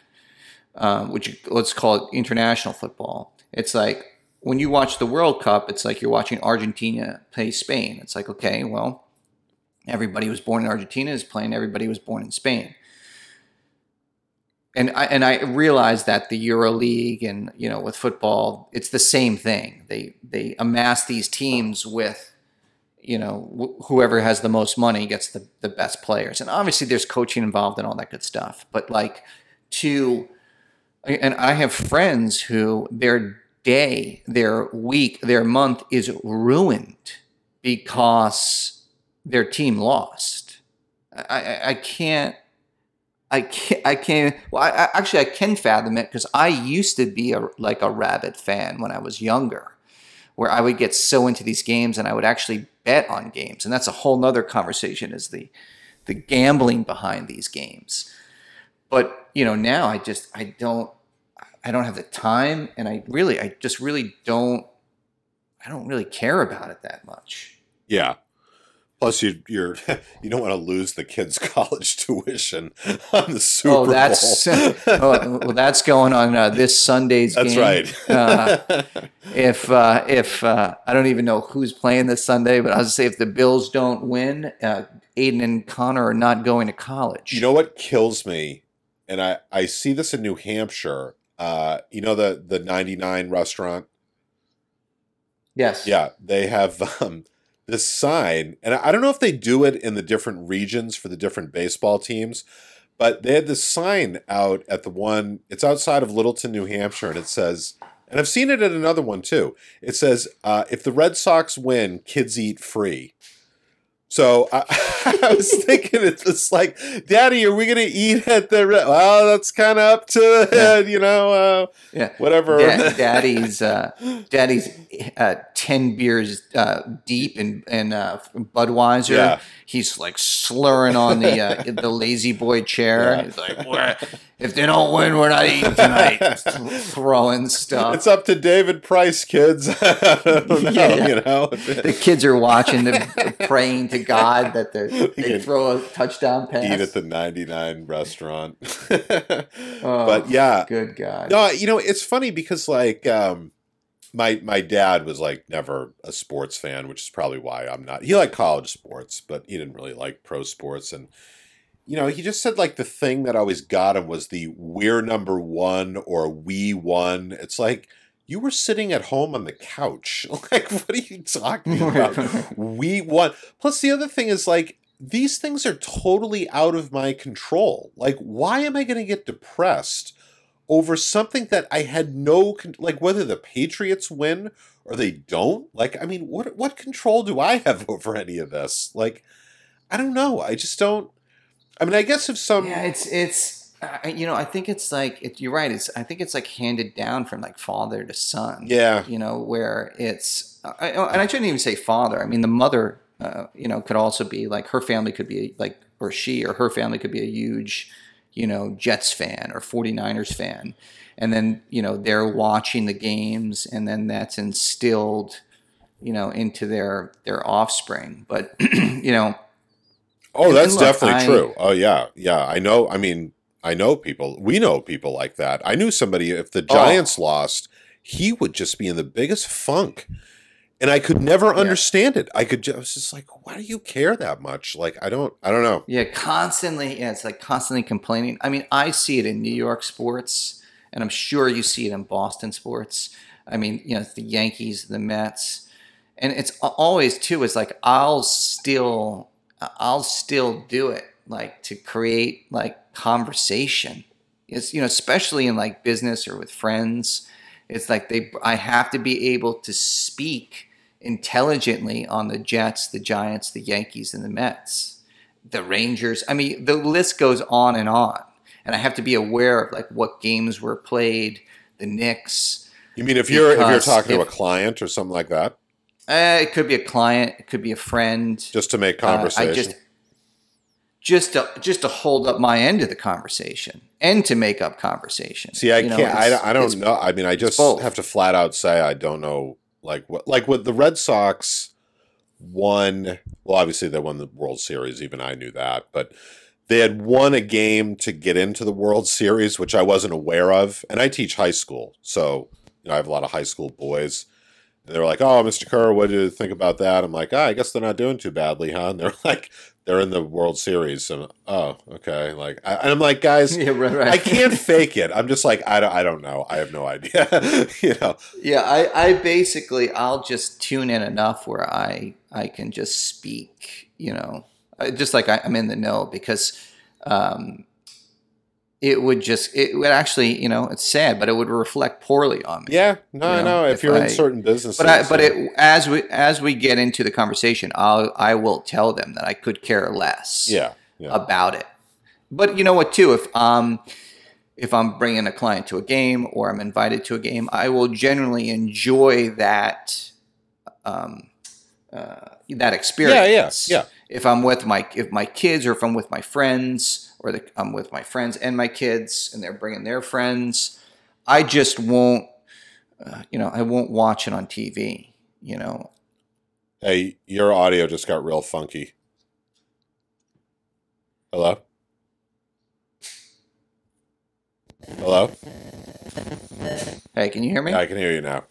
um, which let's call it international football. It's like when you watch the World Cup, it's like you're watching Argentina play Spain. It's like okay, well everybody who was born in Argentina is playing everybody who was born in Spain. And I and I realized that the Euro League and you know with football, it's the same thing. They they amass these teams with you know wh- whoever has the most money gets the the best players. And obviously there's coaching involved and all that good stuff. But like to and I have friends who their day, their week, their month is ruined because their team lost. I, I can't. I can't. I can't. Well, I, I actually I can fathom it because I used to be a like a rabbit fan when I was younger, where I would get so into these games and I would actually bet on games, and that's a whole nother conversation. Is the the gambling behind these games? But you know now I just I don't I don't have the time, and I really I just really don't I don't really care about it that much. Yeah. Plus, you you're you don't want to lose the kids' college tuition on the Super oh, that's Bowl. oh, well, that's going on uh, this Sunday's that's game. right. uh, if uh, if uh, I don't even know who's playing this Sunday, but I was say if the Bills don't win, uh, Aiden and Connor are not going to college. you know what kills me, and I I see this in New Hampshire. Uh, you know the the ninety nine restaurant. yes, Yeah, they have um, this sign, and I don't know if they do it in the different regions for the different baseball teams, but they had this sign out at the one. It's outside of Littleton, New Hampshire, and it says, and I've seen it at another one too. It says, uh, "If the Red Sox win, kids eat free." So I, I was thinking, it's just like, Daddy, are we going to eat at the? Re-? Well, that's kind of up to Yeah. you know, uh, yeah. whatever. Da- daddy's uh, daddy's uh, ten beers uh, deep in in uh, Budweiser. Yeah. He's like slurring on the uh, the La-Z-Boy chair. Yeah. He's like, "We're- "If they don't win, we're not eating tonight." Throwing stuff. It's up to David Price, kids. Know, Yeah. you know. the kids are watching, they're praying to God that they they throw a touchdown pass. Eat at the 99 restaurant. Oh, but yeah. good God. No, you know, it's funny because like um my my dad was like never a sports fan, which is probably why I'm not. He liked college sports, but he didn't really like pro sports and you know, he just said like the thing that always got him was the we're number 1 or we won. It's like you were sitting at home on the couch. Like, what are you talking about? we won. Plus, the other thing is like these things are totally out of my control. Like, why am I going to get depressed over something that I had no con- like whether the Patriots win or they don't? Like, I mean, what what control do I have over any of this? Like, I don't know. I just don't. I mean, I guess if some yeah, it's it's uh, you know I think it's like it, you're right. It's I think it's like handed down from like father to son. yeah, you know where it's I, and I shouldn't even say father. I mean the mother, uh, you know, could also be like her family could be like or she or her family could be a huge, you know, Jets fan or 49ers fan. And then, you know, they're watching the games and then that's instilled, you know, into their their offspring. But, you know, Oh, that's look, definitely I- true. Oh yeah, yeah. I know. I mean, I know people. We know people like that. I knew somebody. If the Oh. Giants lost, he would just be in the biggest funk, and I could never understand it. I could just, I was just like, why do you care that much? Like, I don't. I don't know. Yeah, constantly. Yeah, it's like constantly complaining. I mean, I see it in New York sports, and I'm sure you see it in Boston sports. I mean, you know, the Yankees, the Mets, and it's always too. Is like I'll still, I'll still do it, like to create like conversation. It's you know, especially in like business or with friends. It's like they, I have to be able to speak intelligently on the Jets, the Giants, the Yankees, and the Mets the Rangers. I mean, the list goes on and on. and I have to be aware of like what games were played, the Knicks. You mean if you're if you're talking to a client or something like that, Uh, it could be a client, it could be a friend. just to make Uh, conversation? I just just to just to hold up my end of the conversation and to make up conversation. See, I You know, can't. I, don't- I don't know. I mean, I just have to flat out say I don't know. Like what? Like what? The Red Sox won. Well, obviously they won the World Series. Even I knew that, but they had won a game to get into the World Series, which I wasn't aware of. And I teach high school, so you know I have a lot of high school boys. They're like, "Oh, Mr. Kerr, what do you think about that?" I'm like, "Ah, I guess they're not doing too badly, huh?" And they're like, "They're in the World Series." And oh, okay. Like, I, and I'm like, guys, Yeah, right, right. I can't fake it. I'm just like I don't. I don't know. I have no idea. you know. Yeah, I, I basically I'll just tune in enough where I I can just speak, you know, just like I, I'm in the know because um, it would just it would actually you know it's sad, but it would reflect poorly on me. Yeah. No. You know, know. If, if you're I- in certain businesses, But I, but it, as we as we get into the conversation, I'll I will tell them that I could care less. yeah. Yeah. about it. But you know what, too, if um if I'm bringing a client to a game or I'm invited to a game, I will generally enjoy that um, uh, that experience. yeah yeah yeah. If I'm with my if my kids or if I'm with my friends or the, I'm with my friends and my kids and they're bringing their friends, I just won't. Uh, you know, I won't watch it on TV. You know, hey, your audio just got real funky. Hello. Hello. hey, can you hear me? I can hear you now.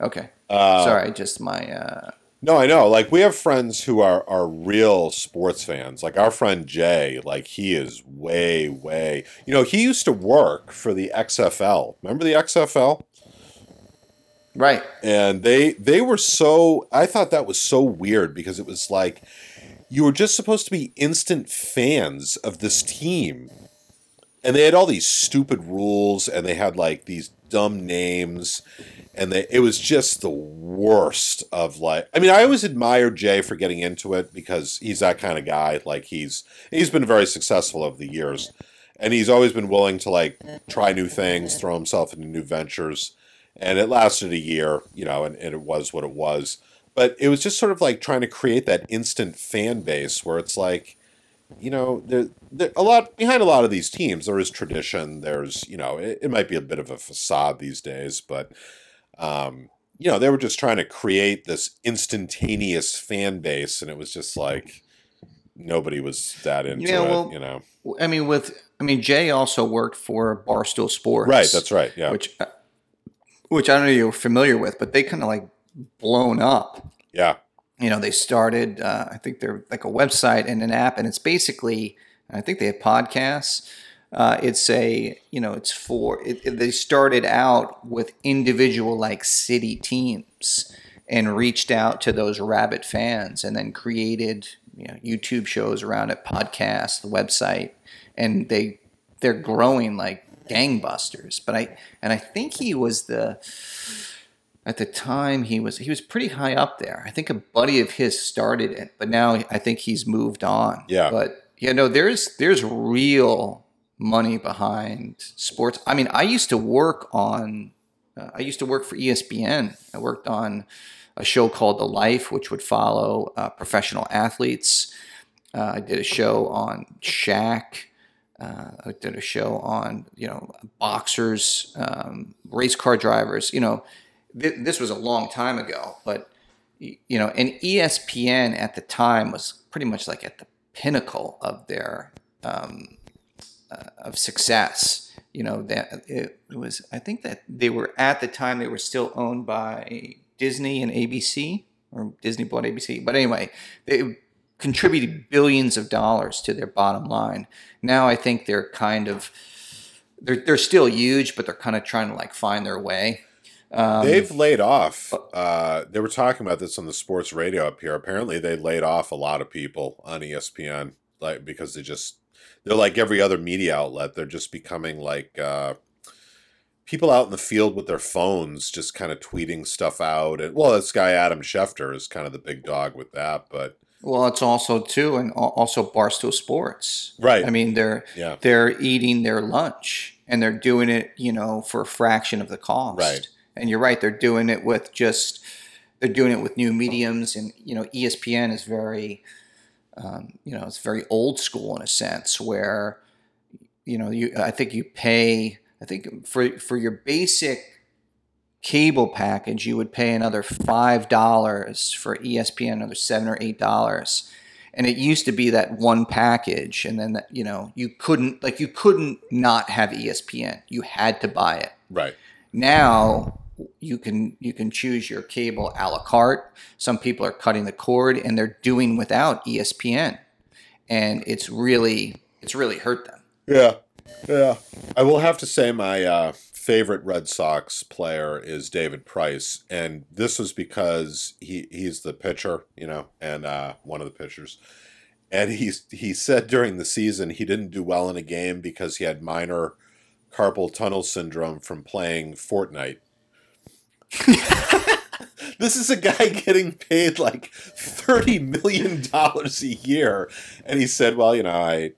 okay, Uh, sorry, just my. Uh, No, I know. Like we have friends who are are real sports fans. Like our friend Jay, like he is way way. You know, he used to work for the XFL. Remember the XFL? right. and they they were so i thought that was so weird because it was like you were just supposed to be instant fans of this team and they had all these stupid rules and they had like these dumb names and they it was just the worst of like i mean i always admired jay for getting into it because he's that kind of guy like he's he's been very successful over the years and he's always been willing to like try new things throw himself into new ventures and it lasted a year, you know, and, and it was what it was. But it was just sort of like trying to create that instant fan base where it's like, you know, there, there a lot behind a lot of these teams. There is tradition. There's, you know, it, it might be a bit of a facade these days, but, um, you know, they were just trying to create this instantaneous fan base, and it was just like nobody was that into Yeah, it, well, you know. I mean, with I mean, Jay also worked for Barstool Sports, Right, that's right. Yeah, Which, uh, which I don't know you're familiar with, but they kind of like blown up. yeah, You know, they started. Uh, I think they're like a website and an app, and it's basically. I think they have podcasts. Uh, it's a you know it's for it, it- they started out with individual like city teams and reached out to those rabbit fans and then created you know YouTube shows around it, podcasts, the website, and they they're growing like gangbusters. But I and I think he was the at the time he was he was pretty high up there. I think a buddy of his started it, but now I think he's moved on. Yeah. But you know, there's there's real money behind sports. I mean, I used to work on uh, I used to work for ESPN. I worked on a show called The Life, which would follow uh, professional athletes. Uh, I did a show on Shaq. Uh, I did a show on you know boxers, um, race car drivers. You know, th- this was a long time ago, but you know, and ESPN at the time was pretty much like at the pinnacle of their um, uh, of success. You know that it, it was. I think that they were at the time they were still owned by Disney and ABC, or Disney bought ABC. But anyway, they contributed billions of dollars to their bottom line. Now I think they're kind of they're they're still huge, but they're kind of trying to like find their way. Um, They've laid off. Uh, they were talking about this on the sports radio up here. Apparently, they laid off a lot of people on ESPN, like because they just they're like every other media outlet. They're just becoming like uh, people out in the field with their phones, just kind of tweeting stuff out. And well, this guy Adam Schefter is kind of the big dog with that, but Well, it's also too, and also Barstool Sports. Right. I mean, they're Yeah. they're eating their lunch, and they're doing it, you know, for a fraction of the cost. Right. And you're right; they're doing it with just they're doing it with new mediums, and you know, ESPN is very, um, you know, it's very old school in a sense where, you know, you I think you pay I think for for your basic cable package, you would pay another five dollars for ESPN, another seven or eight dollars. And it used to be that one package, and then that, you know you couldn't like you couldn't not have ESPN. You had to buy it. Right. Now you can you can choose your cable a la carte. Some people are cutting the cord and they're doing without ESPN, and it's really it's really hurt them. Yeah. Yeah. I will have to say my uh, favorite Red Sox player is David Price, and this was because he he's the pitcher, you know, and uh, one of the pitchers. And he's he said during the season he didn't do well in a game because he had minor carpal tunnel syndrome from playing Fortnite. this is a guy getting paid like thirty million dollars a year, and he said, "Well, you know, I,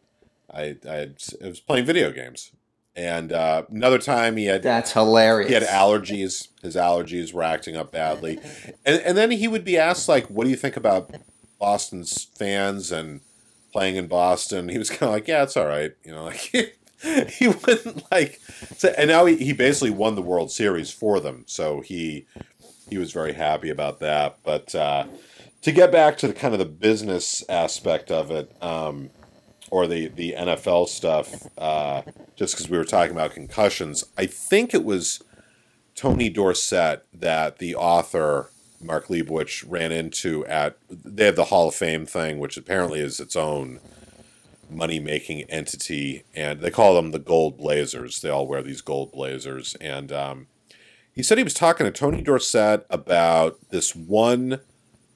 I, I, was playing video games." And uh, another time he had That's hilarious. he had allergies. His allergies were acting up badly, and and then he would be asked like, "What do you think about Boston's fans and playing in Boston?" He was kind of like, "Yeah, it's all right," you know, like. he wouldn't like so, and now he, he basically won the world series for them so he he was very happy about that but uh, to get back to the kind of the business aspect of it um, or the the nfl stuff uh, just because we were talking about concussions i think it was tony dorsett that the author mark Leibovich ran into at they have the hall of fame thing which apparently is its own money making entity, and they call them the Gold Blazers. They all wear these gold blazers, and um, he said he was talking to Tony Dorsett about this one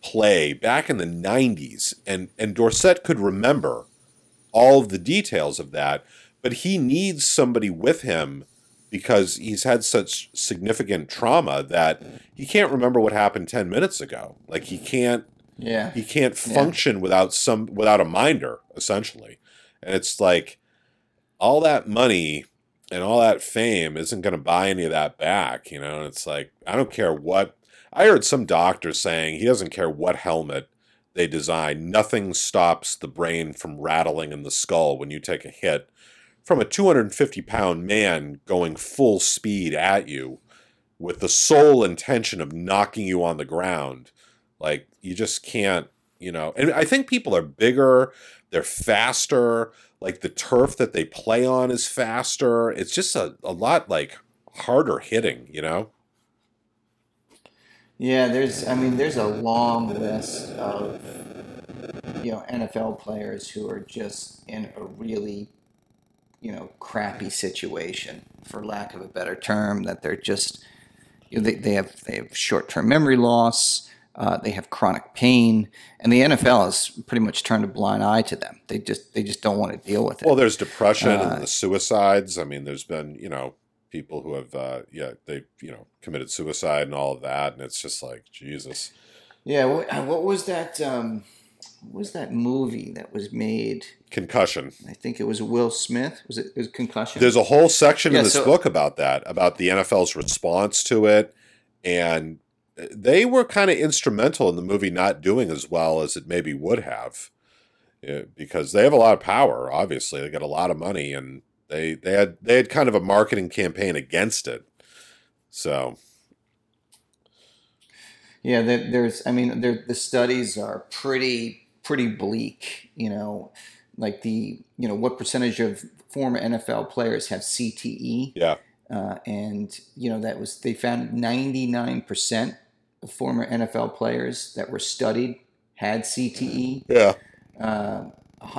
play back in the '90s, and and Dorsett could remember all of the details of that, but he needs somebody with him because he's had such significant trauma that he can't remember what happened 10 minutes ago like he can't yeah. he can't function without some without a minder essentially and it's like all that money and all that fame isn't going to buy any of that back you know and it's like i don't care what i heard some doctor saying he doesn't care what helmet they design nothing stops the brain from rattling in the skull when you take a hit from a 250 pound man going full speed at you with the sole intention of knocking you on the ground like you just can't, you know. And I think people are bigger, they're faster, like the turf that they play on is faster. It's just a, a lot like harder hitting, you know? Yeah, there's. I mean, there's a long list of you know NFL players who are just in a really you know crappy situation, for lack of a better term. That they're just you know, they they have they have short term memory loss. Uh, they have chronic pain, and the NFL has pretty much turned a blind eye to them. They just they just don't want to deal with it. Well, there's depression Uh, and the suicides. I mean, there's been, you know, people who have, uh, yeah, they, you know, committed suicide and all of that. And it's just like, Jesus. yeah, what, what was that? Um, what was that movie that was made? Concussion. I think it was Will Smith. Was it, it was concussion? There's a whole section Yeah, in this so- book about that, about the NFL's response to it, and they were kind of instrumental in the movie not doing as well as it maybe would have, because they have a lot of power. Obviously, they got a lot of money, and they they had they had kind of a marketing campaign against it. So Yeah, there's. I mean, there, the studies are pretty pretty bleak. You know, like the you know what percentage of former NFL players have CTE, yeah, uh, and you know that was they found 99 former NFL players that were studied had CTE. yeah, Uh,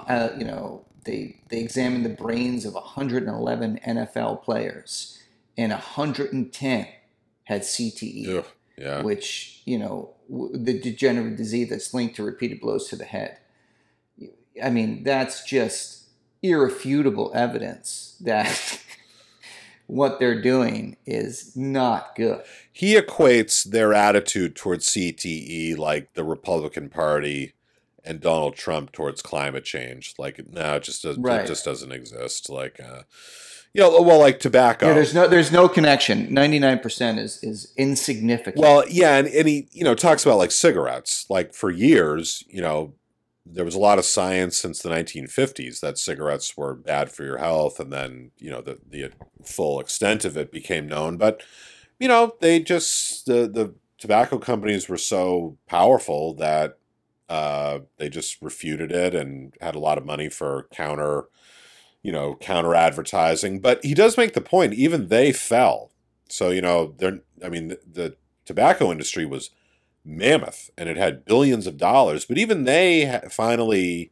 uh, you know, they they examined the brains of 111 NFL players, and 110 had CTE Ugh, yeah. which you know w- the degenerative disease that's linked to repeated blows to the head. I mean, that's just irrefutable evidence that what they're doing is not good. He equates their attitude towards CTE like the Republican Party and Donald Trump towards climate change. Like, no, it just does, Right. it just doesn't exist. Like, uh, you know, well, like tobacco. Yeah, there's no there's no connection. Ninety nine percent is is insignificant. Well, yeah, and, and he, you know, talks about like cigarettes. Like for years, you know, there was a lot of science since the 1950s that cigarettes were bad for your health, and then you know the the full extent of it became known. But you know, they just the the tobacco companies were so powerful that uh, they just refuted it and had a lot of money for counter, you know, counter advertising. But he does make the point; even they fell. So you know, they're. I mean, the, the tobacco industry was mammoth and it had billions of dollars, but even they ha- finally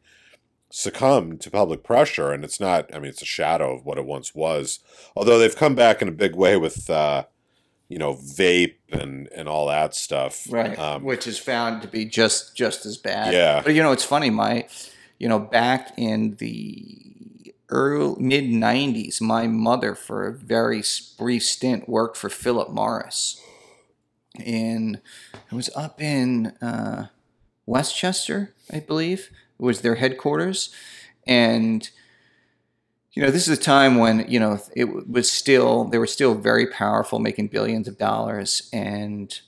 succumbed to public pressure. And it's not. I mean, it's a shadow of what it once was. Although they've come back in a big way with. Uh, you know, vape and and all that stuff. right, Um, which is found to be just just as bad. Yeah. but you know, it's funny. My, you know, back in the early mid '90s, my mother, for a very brief stint, worked for Philip Morris, and it was up in uh, Westchester, I believe, was their headquarters, and you know, this is a time when you know it was still they were still very powerful, making billions of dollars, and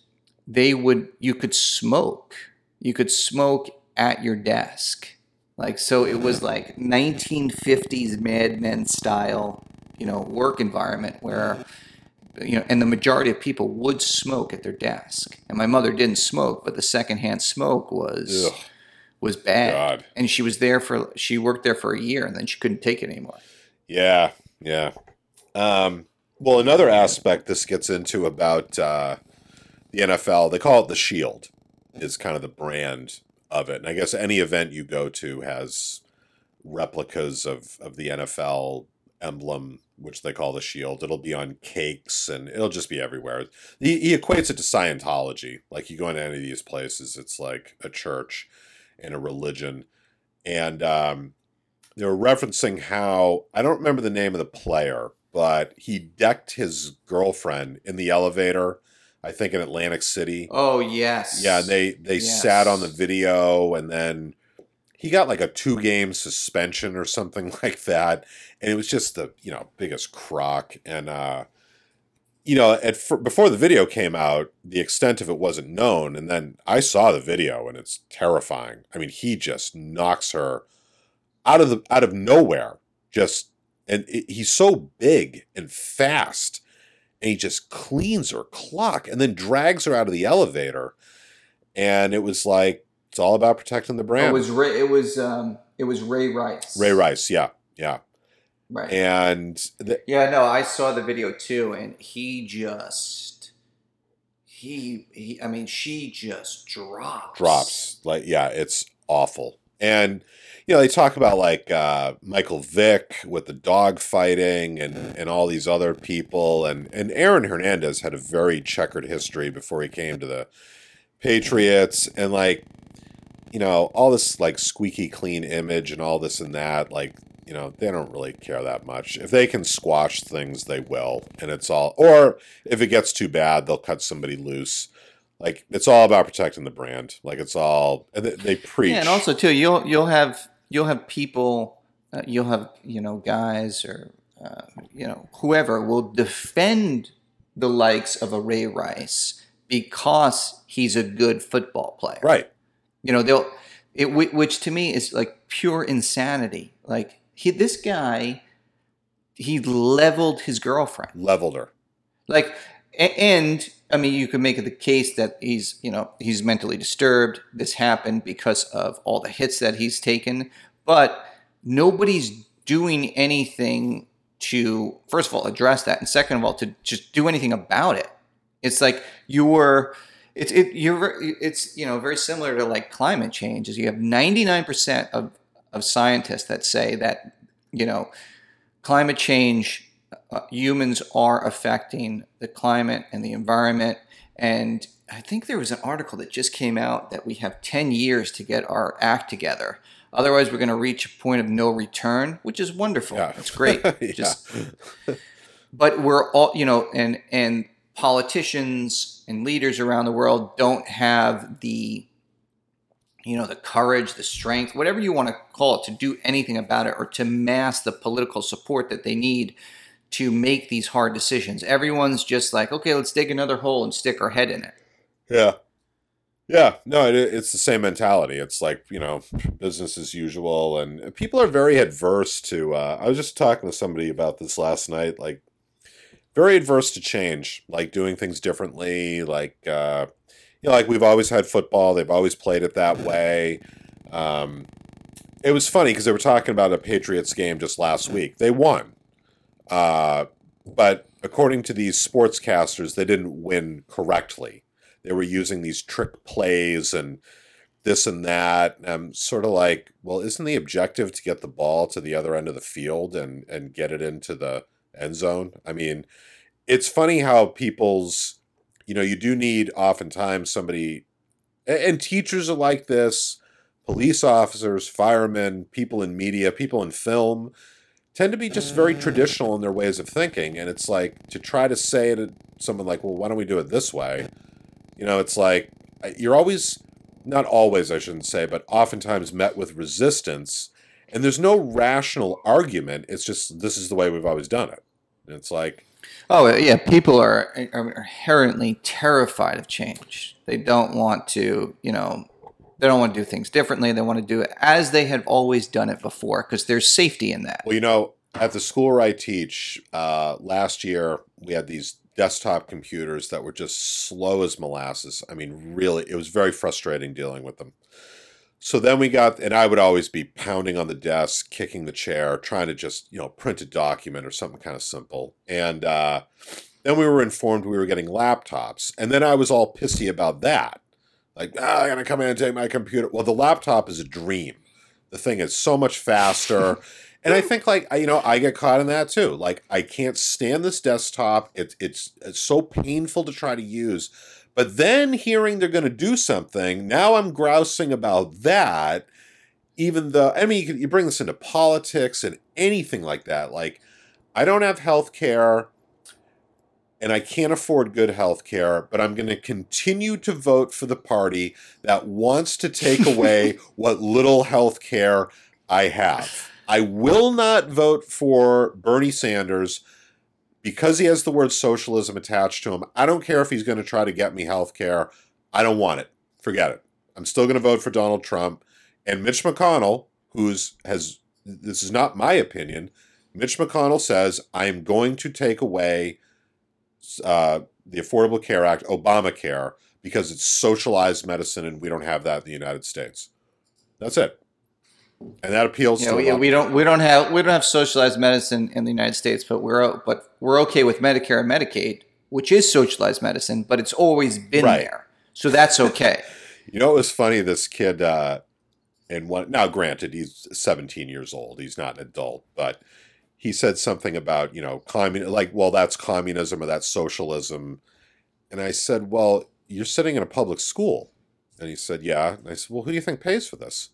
they would you could smoke, you could smoke at your desk, like so it was like 1950s Mad Men style, you know, work environment where you know, and the majority of people would smoke at their desk, and my mother didn't smoke, but the secondhand smoke was Ugh. was bad, God. and she was there for she worked there for a year, and then she couldn't take it anymore. Yeah, yeah. Um, well, another aspect this gets into about uh, the NFL, they call it the Shield, is kind of the brand of it. And I guess any event you go to has replicas of, of the NFL emblem, which they call the Shield. It'll be on cakes and it'll just be everywhere. He, he equates it to Scientology. Like you go into any of these places, it's like a church and a religion. And um, they were referencing how I don't remember the name of the player, but he decked his girlfriend in the elevator. I think in Atlantic City. Oh yes, Yeah, they they Yes. sat on the video, and then he got like a two game suspension or something like that, and it was just the you know biggest crock. And uh, you know, at before the video came out, the extent of it wasn't known, and then I saw the video, and it's terrifying. I mean, he just knocks her out of the out of nowhere, just and it, he's so big and fast and he just cleans her clock and then drags her out of the elevator. And it was like it's all about protecting the brand. it was Ray. It was um, it was Ray Rice. Ray Rice, yeah, yeah, Right. and the, yeah, no, I saw the video too, and he just he he. I mean, she just drops. drops like yeah, it's awful. And you know they talk about like uh, Michael Vick with the dog fighting and and all these other people, and and Aaron Hernandez had a very checkered history before he came to the Patriots, and like you know all this like squeaky clean image and all this and that like you know they don't really care that much. If they can squash things they will. And it's all or if it gets too bad they'll cut somebody loose. Like it's all about protecting the brand. Like it's all and they, they preach Yeah, and also too, you'll you'll have you'll have people, uh, you'll have you know guys or uh, you know whoever will defend the likes of a Ray Rice because he's a good football player. right You know they'll it which to me is like pure insanity. Like he this guy, he leveled his girlfriend. leveled her Like, and I mean, you could make the case that he's, you know, he's mentally disturbed. This happened because of all the hits that he's taken, but nobody's doing anything to, first of all, address that, and second of all, to just do anything about it. It's like you're, it's it you're, it's you know very similar to like climate change. Is you have ninety nine percent of of scientists that say that you know climate change uh, humans are affecting the climate and the environment. And i think there was an article that just came out that we have 10 years to get our act together. Otherwise we're going to reach a point of no return which is wonderful. Yeah. that's great. Yeah. just but we're all you know and and politicians and leaders around the world don't have the you know, the courage, the strength, whatever you want to call it, to do anything about it or to mass the political support that they need to make these hard decisions. Everyone's just like, okay, let's dig another hole and stick our head in it. Yeah. Yeah, no, it, it's the same mentality. It's like, you know, business as usual. And people are very adverse to, uh, I was just talking to somebody about this last night, like, very adverse to change, like doing things differently. Like, uh, you know, like we've always had football, they've always played it that way. Um, it was funny because they were talking about a Patriots game just last week. They won. Uh, but according to these sportscasters, they didn't win correctly they were using these trick plays and this and that. And I'm sort of like, well, isn't the objective to get the ball to the other end of the field and and get it into the end zone? I mean, it's funny how people's, you know, you do need oftentimes somebody, and teachers are like this, police officers, firemen, people in media, people in film tend to be just very traditional in their ways of thinking. And it's like to try to say to someone like, well, why don't we do it this way? You know, it's like you're always, not always, I shouldn't say, but oftentimes met with resistance. And there's no rational argument. It's just, this is the way we've always done it. And it's like, Oh uh, yeah, people are, are inherently terrified of change. They don't want to, you know, they don't want to do things differently. They want to do it as they had always done it before because there's safety in that. Well, you know, at the school where I teach, uh, last year we had these desktop computers that were just slow as molasses. I mean, really, it was very frustrating dealing with them. So then we got, and I would always be pounding on the desk, kicking the chair, trying to just, you know, print a document or something kind of simple. And uh, then we were informed we were getting laptops. And then I was all pissy about that. Like, ah, I gotta come in and take my computer. Well, the laptop is a dream. The thing is so much faster. And I think like you know I get caught in that too. Like I can't stand this desktop. It's it's it's so painful to try to use. But then hearing they're going to do something, now I'm grousing about that. Even though I mean you, can, you bring this into politics and anything like that. Like I don't have health care and I can't afford good health care, but I'm going to continue to vote for the party that wants to take away what little health care I have. I will not vote for Bernie Sanders because he has the word socialism attached to him. I don't care if he's going to try to get me health care. I don't want it. Forget it. I'm still going to vote for Donald Trump. And Mitch McConnell, who's has this is not my opinion. Mitch McConnell says I am going to take away uh, the Affordable Care Act, Obamacare, because it's socialized medicine, and we don't have that in the United States. That's it and that appeals yeah, to we, we don't we don't have we don't have socialized medicine in the United States, but we're but we're okay with Medicare and Medicaid, which is socialized medicine, but it's always been Right. there, so that's okay. You know, it was funny. This kid, uh, and one now, granted, he's 17 years old. He's not an adult, but he said something about you know, commun like, well, that's communism or that's socialism. And I said, well, you're sitting in a public school, and he said, yeah. And I said, well, who do you think pays for this?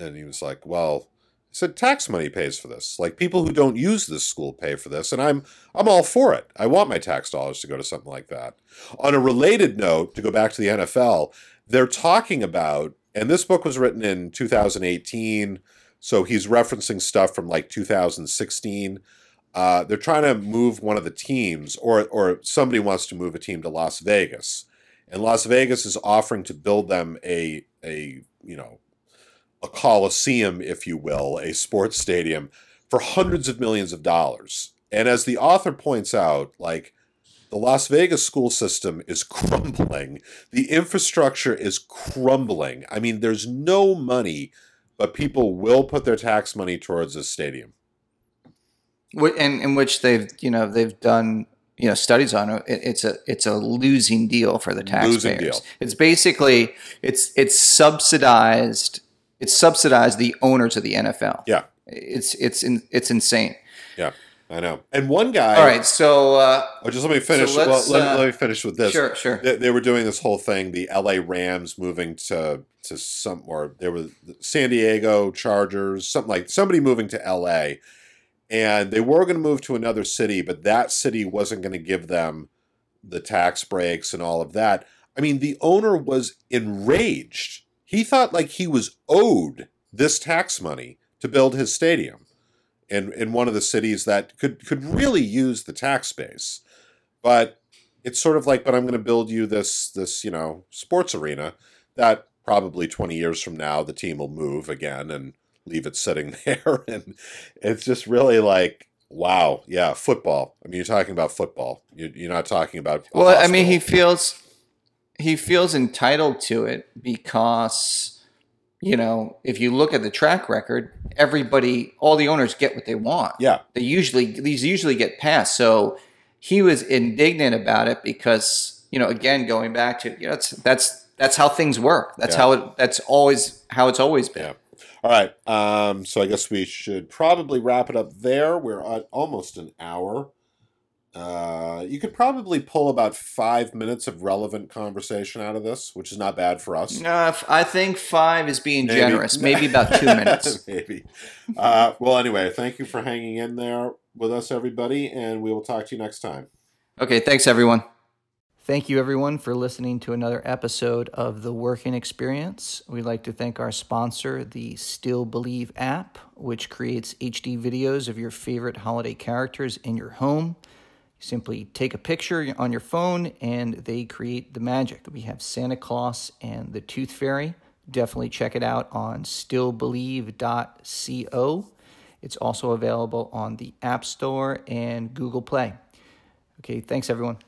And he was like, well, I said tax money pays for this. Like people who don't use this school pay for this, and I'm I'm all for it. I want my tax dollars to go to something like that. On a related note, to go back to the NFL, they're talking about, and this book was written in 2018, so he's referencing stuff from like 2016. Uh, they're trying to move one of the teams, or or somebody wants to move a team to Las Vegas, and Las Vegas is offering to build them a a you know a coliseum, if you will, a sports stadium for hundreds of millions of dollars. And as the author points out, like the Las Vegas school system is crumbling. The infrastructure is crumbling. I mean, there's no money, but people will put their tax money towards this stadium. And in which they've you know they've done you know studies on it. It- It's a it's a losing deal for the taxpayers. Losing deal. It's basically it's it's subsidized. It's subsidized the owners of the NFL. Yeah, It's it's in, it's insane. yeah, I know. And one guy. All right, so uh, Oh, just let me finish. So well, let, uh, let me finish with this. sure, sure. They, they were doing this whole thing. The L.A. Rams moving to to some, or there were San Diego Chargers, something like somebody moving to L.A. And they were going to move to another city, but that city wasn't going to give them the tax breaks and all of that. I mean, the owner was enraged he thought like he was owed this tax money to build his stadium in in one of the cities that could could really use the tax base. But it's sort of like, but I'm going to build you this this you know sports arena that probably 20 years from now the team will move again and leave it sitting there, and it's just really like. Wow, yeah, football. I mean, you're talking about football. You're, you're not talking about. Well, I mean, he feels he feels entitled to it because you know if you look at the track record, everybody, all the owners get what they want. Yeah. they usually these usually get passed. So he was indignant about it because you know, again, going back to you know, that's that's that's how things work. That's Yeah. how it. That's always how it's always been. Yeah. All right. Um, so I guess we should probably wrap it up there. We're at almost an hour. Uh, you could probably pull about five minutes of relevant conversation out of this, which is not bad for us. No, if- I think five is being Maybe. generous. Maybe about two minutes. Maybe. Uh, well, anyway, thank you for hanging in there with us, everybody, and we will talk to you next time. Okay, thanks everyone. Thank you everyone for listening to another episode of The Working Experience. We'd like to thank our sponsor, the Still Believe app, which creates HD videos of your favorite holiday characters in your home. Simply take a picture on your phone and they create the magic. We have Santa Claus and the Tooth Fairy. Definitely check it out on stillbelieve.co. It's also available on the App Store and Google Play. Okay, thanks everyone.